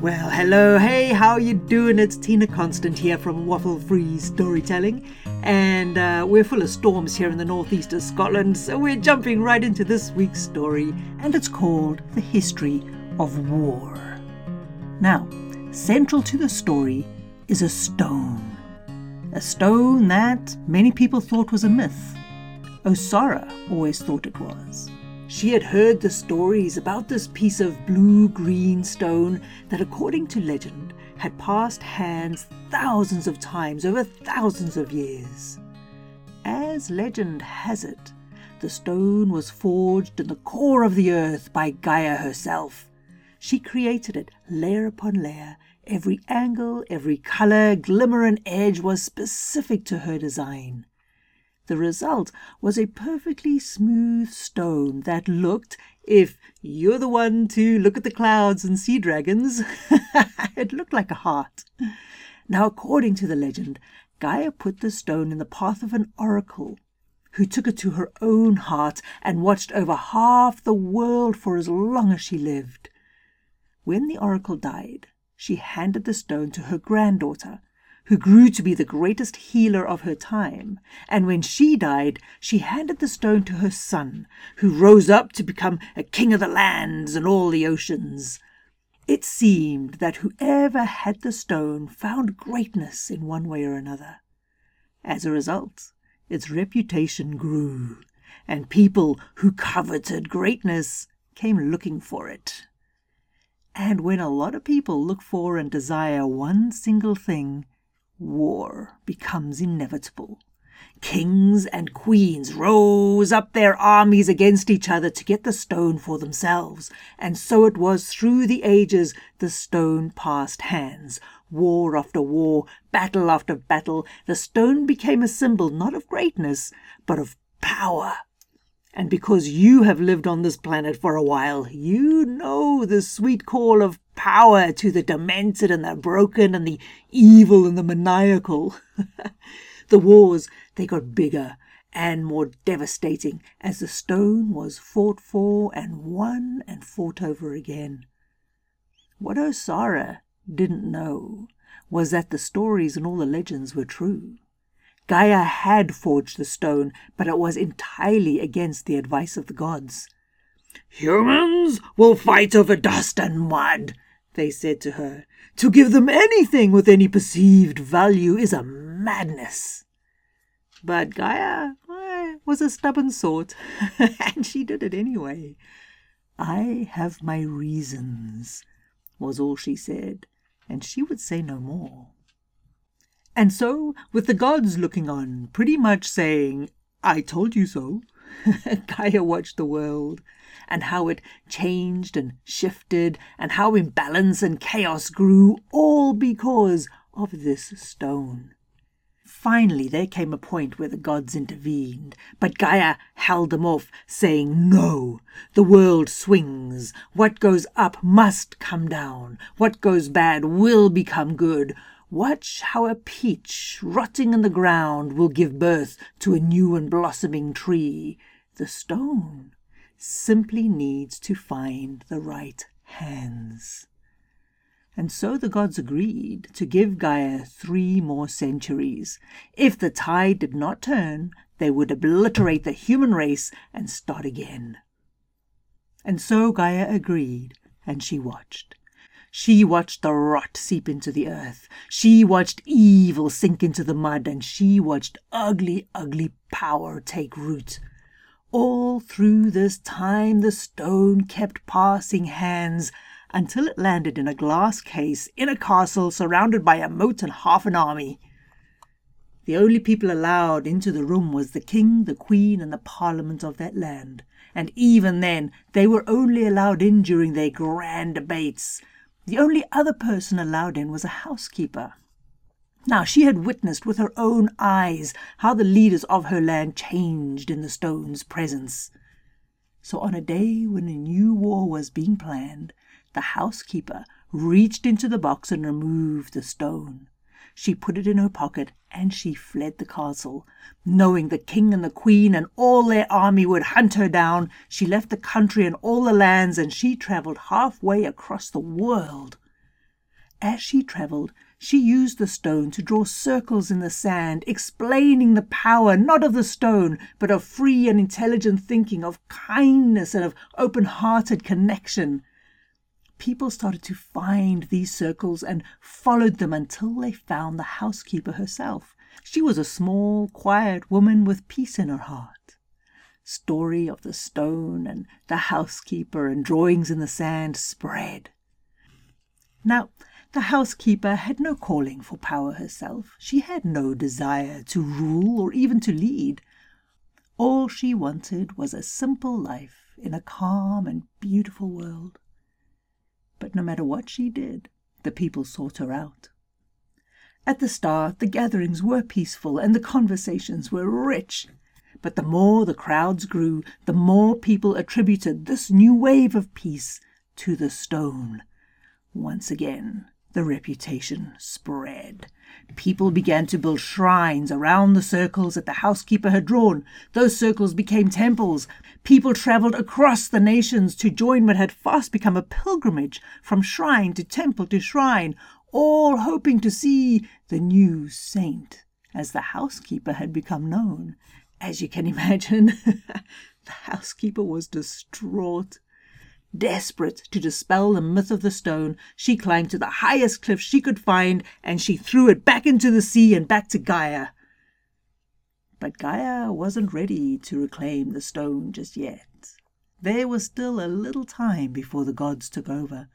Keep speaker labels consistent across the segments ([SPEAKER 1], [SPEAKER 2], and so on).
[SPEAKER 1] Well, hello, hey, how you doing? It's Tina Konstant here from Waffle Free Storytelling, and uh, we're full of storms here in the northeast of Scotland, so we're jumping right into this week's story, and it's called The History of War. Now, central to the story is a stone. A stone that many people thought was a myth. Osara always thought it was. She had heard the stories about this piece of blue green stone that, according to legend, had passed hands thousands of times over thousands of years. As legend has it, the stone was forged in the core of the earth by Gaia herself. She created it layer upon layer. Every angle, every colour, glimmer, and edge was specific to her design. The result was a perfectly smooth stone that looked, if you're the one to look at the clouds and sea dragons, it looked like a heart. Now, according to the legend, Gaia put the stone in the path of an oracle who took it to her own heart and watched over half the world for as long as she lived. When the oracle died, she handed the stone to her granddaughter, who grew to be the greatest healer of her time, and when she died, she handed the stone to her son, who rose up to become a king of the lands and all the oceans. It seemed that whoever had the stone found greatness in one way or another. As a result, its reputation grew, and people who coveted greatness came looking for it. And when a lot of people look for and desire one single thing, war becomes inevitable. Kings and queens rose up their armies against each other to get the stone for themselves, and so it was through the ages the stone passed hands. War after war, battle after battle, the stone became a symbol not of greatness, but of power and because you have lived on this planet for a while, you know the sweet call of power to the demented and the broken and the evil and the maniacal. the wars, they got bigger and more devastating as the stone was fought for and won and fought over again. What Osara didn't know was that the stories and all the legends were true. Gaia had forged the stone, but it was entirely against the advice of the gods.
[SPEAKER 2] Humans will fight over dust and mud, they said to her. To give them anything with any perceived value is a madness.
[SPEAKER 1] But Gaia eh, was a stubborn sort, and she did it anyway. I have my reasons, was all she said, and she would say no more. And so, with the gods looking on, pretty much saying, I told you so, Gaia watched the world and how it changed and shifted and how imbalance and chaos grew, all because of this stone. Finally, there came a point where the gods intervened, but Gaia held them off, saying, No, the world swings. What goes up must come down. What goes bad will become good. Watch how a peach rotting in the ground will give birth to a new and blossoming tree. The stone simply needs to find the right hands. And so the gods agreed to give Gaia three more centuries. If the tide did not turn, they would obliterate the human race and start again. And so Gaia agreed, and she watched. She watched the rot seep into the earth. She watched evil sink into the mud, and she watched ugly, ugly power take root. All through this time the stone kept passing hands until it landed in a glass case in a castle surrounded by a moat and half an army. The only people allowed into the room was the king, the queen, and the parliament of that land, and even then they were only allowed in during their grand debates, the only other person allowed in was a housekeeper. Now she had witnessed with her own eyes how the leaders of her land changed in the stone's presence. So on a day when a new war was being planned, the housekeeper reached into the box and removed the stone. She put it in her pocket and she fled the castle. Knowing the king and the queen and all their army would hunt her down, she left the country and all the lands and she travelled halfway across the world. As she travelled, she used the stone to draw circles in the sand, explaining the power not of the stone, but of free and intelligent thinking, of kindness and of open hearted connection. People started to find these circles and followed them until they found the housekeeper herself. She was a small, quiet woman with peace in her heart. Story of the stone and the housekeeper and drawings in the sand spread. Now, the housekeeper had no calling for power herself. She had no desire to rule or even to lead. All she wanted was a simple life in a calm and beautiful world. But no matter what she did, the people sought her out. At the start, the gatherings were peaceful and the conversations were rich. But the more the crowds grew, the more people attributed this new wave of peace to the stone. Once again, the reputation spread. People began to build shrines around the circles that the housekeeper had drawn. Those circles became temples. People travelled across the nations to join what had fast become a pilgrimage from shrine to temple to shrine, all hoping to see the new saint, as the housekeeper had become known. As you can imagine, the housekeeper was distraught. Desperate to dispel the myth of the stone, she climbed to the highest cliff she could find and she threw it back into the sea and back to Gaia. But Gaia wasn't ready to reclaim the stone just yet. There was still a little time before the gods took over.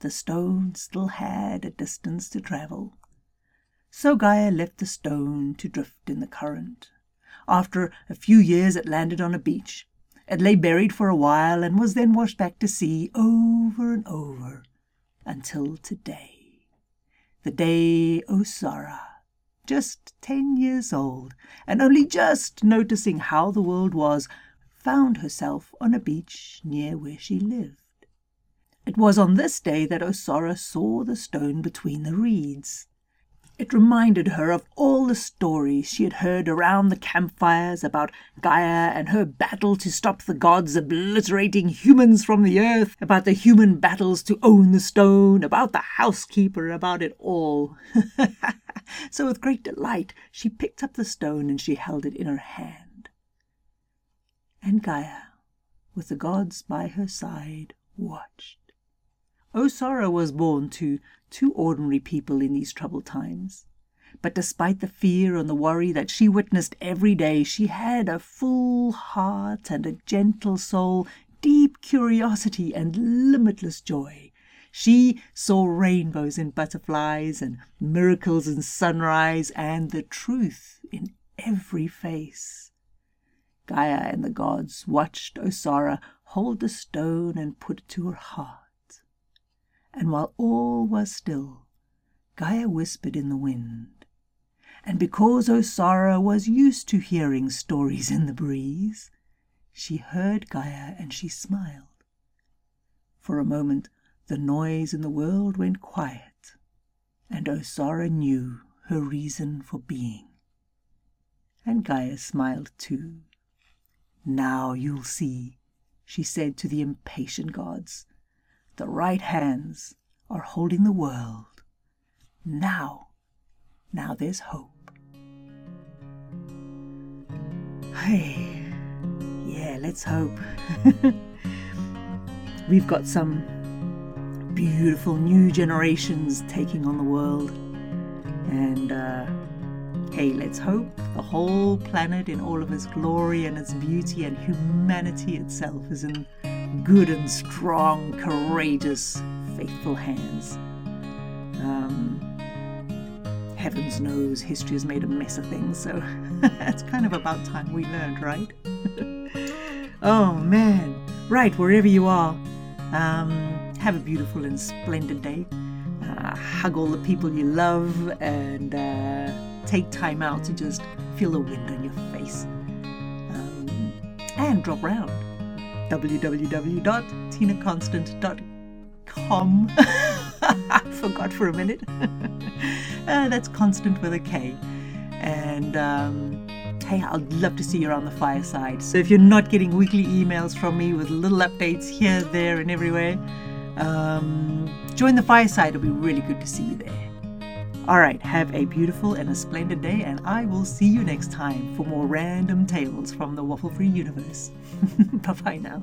[SPEAKER 1] The stone still had a distance to travel. So Gaia left the stone to drift in the current. After a few years, it landed on a beach. It lay buried for a while and was then washed back to sea over and over until today. The day Osara, just ten years old, and only just noticing how the world was, found herself on a beach near where she lived. It was on this day that Osara saw the stone between the reeds. It reminded her of all the stories she had heard around the campfires about Gaia and her battle to stop the gods obliterating humans from the earth, about the human battles to own the stone, about the housekeeper, about it all. so, with great delight, she picked up the stone and she held it in her hand. And Gaia, with the gods by her side, watched. Osara was born to two ordinary people in these troubled times. But despite the fear and the worry that she witnessed every day, she had a full heart and a gentle soul, deep curiosity and limitless joy. She saw rainbows in butterflies and miracles in sunrise and the truth in every face. Gaia and the gods watched Osara hold the stone and put it to her heart and while all was still, Gaia whispered in the wind. And because Osara was used to hearing stories in the breeze, she heard Gaia and she smiled. For a moment, the noise in the world went quiet, and Osara knew her reason for being. And Gaia smiled too. Now you'll see, she said to the impatient gods. The right hands are holding the world. Now, now there's hope. Hey, yeah, let's hope. We've got some beautiful new generations taking on the world. And uh, hey, let's hope the whole planet in all of its glory and its beauty and humanity itself is in good and strong, courageous, faithful hands. Um, heavens knows history has made a mess of things, so it's kind of about time we learned, right? oh man. Right, wherever you are, um, have a beautiful and splendid day. Uh, hug all the people you love and uh, take time out to just feel the wind on your face. Um, and drop round www.tinakonstant.com. I forgot for a minute. uh, that's constant with a K. And um, hey, I'd love to see you around the fireside. So if you're not getting weekly emails from me with little updates here, there, and everywhere, um, join the fireside. It'll be really good to see you there. All right, have a beautiful and a splendid day, and I will see you next time for more random tales from the Waffle Free universe. bye bye now.